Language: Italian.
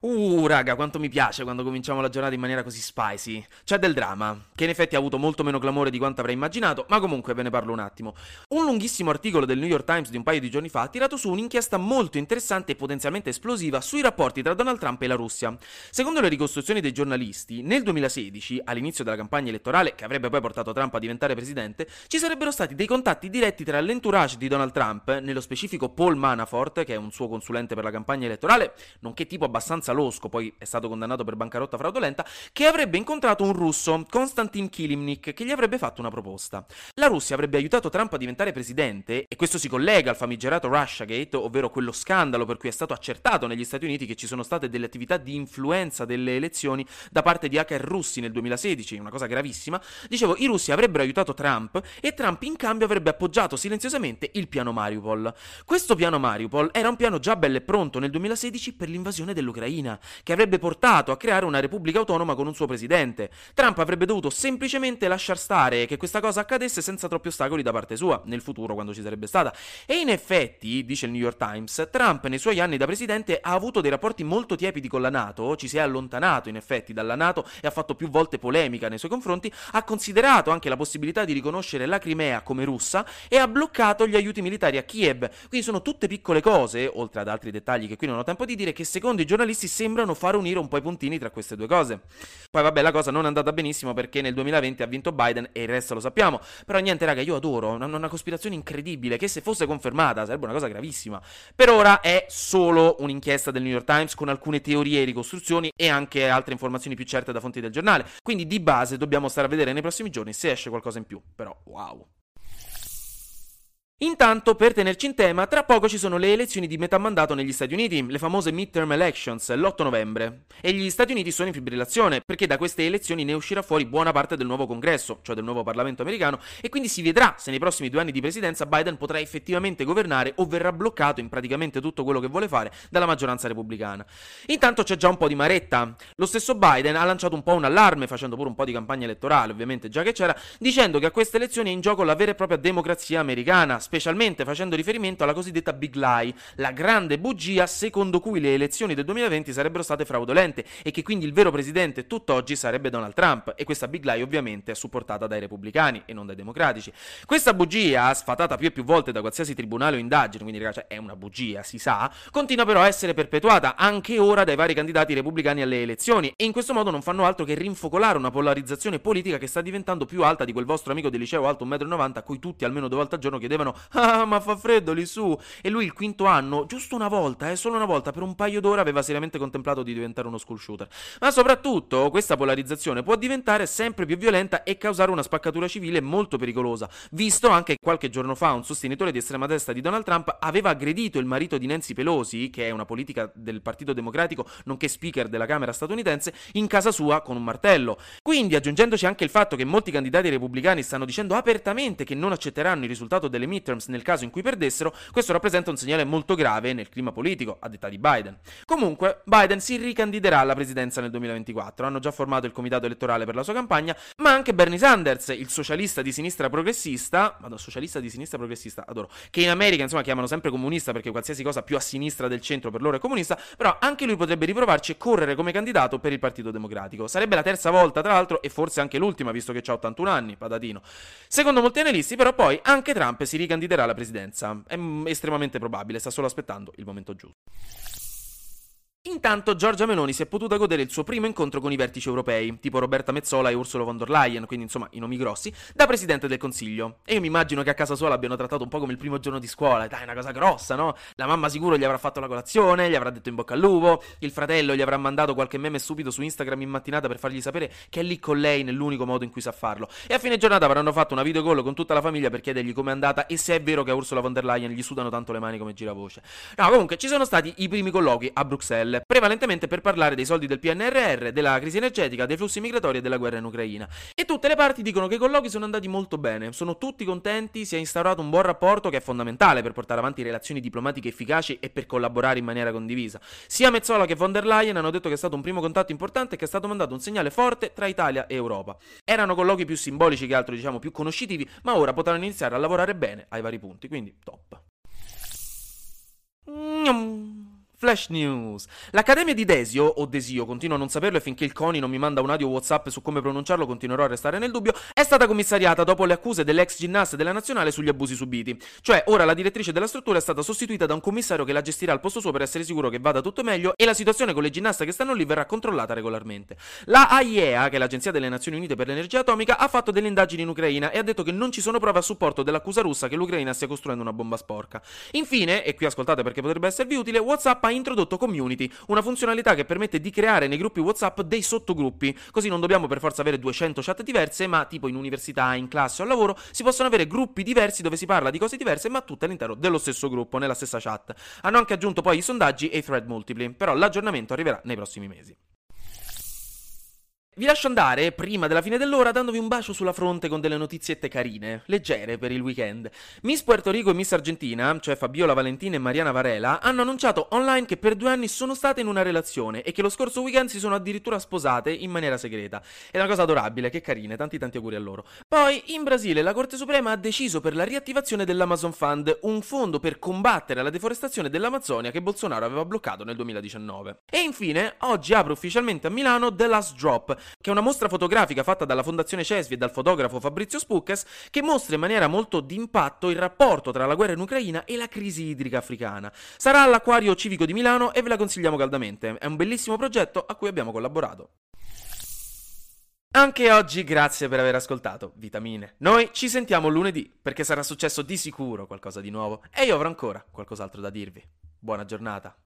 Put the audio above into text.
Uh, raga, quanto mi piace quando cominciamo la giornata in maniera così spicy. C'è del dramma, che in effetti ha avuto molto meno clamore di quanto avrei immaginato, ma comunque ve ne parlo un attimo. Un lunghissimo articolo del New York Times di un paio di giorni fa ha tirato su un'inchiesta molto interessante e potenzialmente esplosiva sui rapporti tra Donald Trump e la Russia. Secondo le ricostruzioni dei giornalisti, nel 2016, all'inizio della campagna elettorale che avrebbe poi portato Trump a diventare presidente, ci sarebbero stati dei contatti diretti tra l'entourage di Donald Trump, nello specifico Paul Manafort, che è un suo consulente per la campagna elettorale, nonché tipo abbastanza Losco, poi è stato condannato per bancarotta fraudolenta, che avrebbe incontrato un russo, Konstantin Kilimnik, che gli avrebbe fatto una proposta. La Russia avrebbe aiutato Trump a diventare presidente, e questo si collega al famigerato Russiagate, ovvero quello scandalo per cui è stato accertato negli Stati Uniti che ci sono state delle attività di influenza delle elezioni da parte di hacker russi nel 2016, una cosa gravissima. Dicevo, i russi avrebbero aiutato Trump e Trump in cambio avrebbe appoggiato silenziosamente il piano Mariupol. Questo piano Mariupol era un piano già bello e pronto nel 2016 per l'invasione dell'Ucraina Ucraina, che avrebbe portato a creare una repubblica autonoma con un suo presidente. Trump avrebbe dovuto semplicemente lasciar stare che questa cosa accadesse senza troppi ostacoli da parte sua, nel futuro quando ci sarebbe stata. E in effetti, dice il New York Times, Trump nei suoi anni da presidente ha avuto dei rapporti molto tiepidi con la Nato, ci si è allontanato in effetti dalla Nato e ha fatto più volte polemica nei suoi confronti, ha considerato anche la possibilità di riconoscere la Crimea come russa e ha bloccato gli aiuti militari a Kiev. Quindi sono tutte piccole cose, oltre ad altri dettagli che qui non ho tempo di dire, che secondo i giornalisti sembrano far unire un po' i puntini tra queste due cose. Poi vabbè, la cosa non è andata benissimo perché nel 2020 ha vinto Biden e il resto lo sappiamo. Però niente, raga, io adoro, una, una cospirazione incredibile che se fosse confermata sarebbe una cosa gravissima. Per ora è solo un'inchiesta del New York Times con alcune teorie e ricostruzioni e anche altre informazioni più certe da fonti del giornale. Quindi di base dobbiamo stare a vedere nei prossimi giorni se esce qualcosa in più. Però wow. Intanto, per tenerci in tema, tra poco ci sono le elezioni di metà mandato negli Stati Uniti, le famose midterm elections, l'8 novembre. E gli Stati Uniti sono in fibrillazione, perché da queste elezioni ne uscirà fuori buona parte del nuovo congresso, cioè del nuovo Parlamento americano, e quindi si vedrà se nei prossimi due anni di presidenza Biden potrà effettivamente governare o verrà bloccato in praticamente tutto quello che vuole fare dalla maggioranza repubblicana. Intanto c'è già un po' di maretta. Lo stesso Biden ha lanciato un po' un allarme, facendo pure un po' di campagna elettorale, ovviamente già che c'era, dicendo che a queste elezioni è in gioco la vera e propria democrazia americana specialmente facendo riferimento alla cosiddetta Big Lie, la grande bugia secondo cui le elezioni del 2020 sarebbero state fraudolente e che quindi il vero presidente tutt'oggi sarebbe Donald Trump e questa Big Lie ovviamente è supportata dai repubblicani e non dai democratici. Questa bugia, sfatata più e più volte da qualsiasi tribunale o indagine, quindi ragazzi è una bugia, si sa, continua però a essere perpetuata anche ora dai vari candidati repubblicani alle elezioni e in questo modo non fanno altro che rinfocolare una polarizzazione politica che sta diventando più alta di quel vostro amico del liceo alto 1,90 m a cui tutti almeno due volte al giorno chiedevano Ah, ma fa freddo lì su. E lui il quinto anno, giusto una volta, eh, solo una volta, per un paio d'ore aveva seriamente contemplato di diventare uno school shooter. Ma soprattutto, questa polarizzazione può diventare sempre più violenta e causare una spaccatura civile molto pericolosa. Visto anche che qualche giorno fa un sostenitore di estrema destra di Donald Trump aveva aggredito il marito di Nancy Pelosi, che è una politica del Partito Democratico, nonché speaker della Camera statunitense, in casa sua con un martello. Quindi, aggiungendoci anche il fatto che molti candidati repubblicani stanno dicendo apertamente che non accetteranno il risultato delle midterms nel caso in cui perdessero, questo rappresenta un segnale molto grave nel clima politico, a detta di Biden. Comunque, Biden si ricandiderà alla presidenza nel 2024, hanno già formato il comitato elettorale per la sua campagna, ma anche Bernie Sanders, il socialista di sinistra progressista, vado socialista di sinistra progressista, adoro, che in America insomma chiamano sempre comunista perché qualsiasi cosa più a sinistra del centro per loro è comunista, però anche lui potrebbe riprovarci e correre come candidato per il Partito Democratico. Sarebbe la terza volta, tra l'altro, e forse anche l'ultima, visto che ha 81 anni, patatino. Secondo molti analisti, però, poi anche Trump si ricandiderà alla presidenza. È estremamente probabile, sta solo aspettando il momento giusto. Intanto Giorgia Meloni si è potuta godere il suo primo incontro con i vertici europei, tipo Roberta Mezzola e Ursula von der Leyen, quindi insomma i nomi grossi, da Presidente del Consiglio. E io mi immagino che a casa sua l'abbiano trattato un po' come il primo giorno di scuola, dai, è una cosa grossa, no? La mamma sicuro gli avrà fatto la colazione, gli avrà detto in bocca al lupo, il fratello gli avrà mandato qualche meme stupido su Instagram in mattinata per fargli sapere che è lì con lei nell'unico modo in cui sa farlo. E a fine giornata avranno fatto una video call con tutta la famiglia per chiedergli com'è andata e se è vero che a Ursula von der Leyen gli sudano tanto le mani come giravoce. No, comunque ci sono stati i primi colloqui a Bruxelles Prevalentemente per parlare dei soldi del PNRR, della crisi energetica, dei flussi migratori e della guerra in Ucraina. E tutte le parti dicono che i colloqui sono andati molto bene, sono tutti contenti, si è instaurato un buon rapporto che è fondamentale per portare avanti relazioni diplomatiche efficaci e per collaborare in maniera condivisa. Sia Mezzola che von der Leyen hanno detto che è stato un primo contatto importante e che è stato mandato un segnale forte tra Italia e Europa. Erano colloqui più simbolici che altro, diciamo, più conoscitivi, ma ora potranno iniziare a lavorare bene ai vari punti, quindi top. Flash News. L'Accademia di Desio, o Desio, continuo a non saperlo e finché il CONI non mi manda un audio WhatsApp su come pronunciarlo continuerò a restare nel dubbio, è stata commissariata dopo le accuse dell'ex ginnasta della nazionale sugli abusi subiti. Cioè, ora la direttrice della struttura è stata sostituita da un commissario che la gestirà al posto suo per essere sicuro che vada tutto meglio e la situazione con le ginnaste che stanno lì verrà controllata regolarmente. La AIEA, che è l'Agenzia delle Nazioni Unite per l'Energia Atomica, ha fatto delle indagini in Ucraina e ha detto che non ci sono prove a supporto dell'accusa russa che l'Ucraina stia costruendo una bomba sporca. Infine, e qui ascoltate perché potrebbe esservi utile, WhatsApp ha introdotto community una funzionalità che permette di creare nei gruppi WhatsApp dei sottogruppi, così non dobbiamo per forza avere 200 chat diverse, ma tipo in università, in classe o al lavoro si possono avere gruppi diversi dove si parla di cose diverse, ma tutte all'interno dello stesso gruppo, nella stessa chat. Hanno anche aggiunto poi i sondaggi e i thread multipli, però l'aggiornamento arriverà nei prossimi mesi. Vi lascio andare, prima della fine dell'ora, dandovi un bacio sulla fronte con delle notiziette carine, leggere per il weekend. Miss Puerto Rico e Miss Argentina, cioè Fabiola Valentina e Mariana Varela, hanno annunciato online che per due anni sono state in una relazione e che lo scorso weekend si sono addirittura sposate in maniera segreta. È una cosa adorabile, che carine, tanti tanti auguri a loro. Poi, in Brasile, la Corte Suprema ha deciso per la riattivazione dell'Amazon Fund, un fondo per combattere la deforestazione dell'Amazzonia che Bolsonaro aveva bloccato nel 2019. E infine, oggi apre ufficialmente a Milano The Last Drop, che è una mostra fotografica fatta dalla Fondazione Cesvi e dal fotografo Fabrizio Spucches che mostra in maniera molto d'impatto il rapporto tra la guerra in Ucraina e la crisi idrica africana. Sarà all'Acquario Civico di Milano e ve la consigliamo caldamente. È un bellissimo progetto a cui abbiamo collaborato. Anche oggi grazie per aver ascoltato Vitamine. Noi ci sentiamo lunedì perché sarà successo di sicuro qualcosa di nuovo e io avrò ancora qualcos'altro da dirvi. Buona giornata.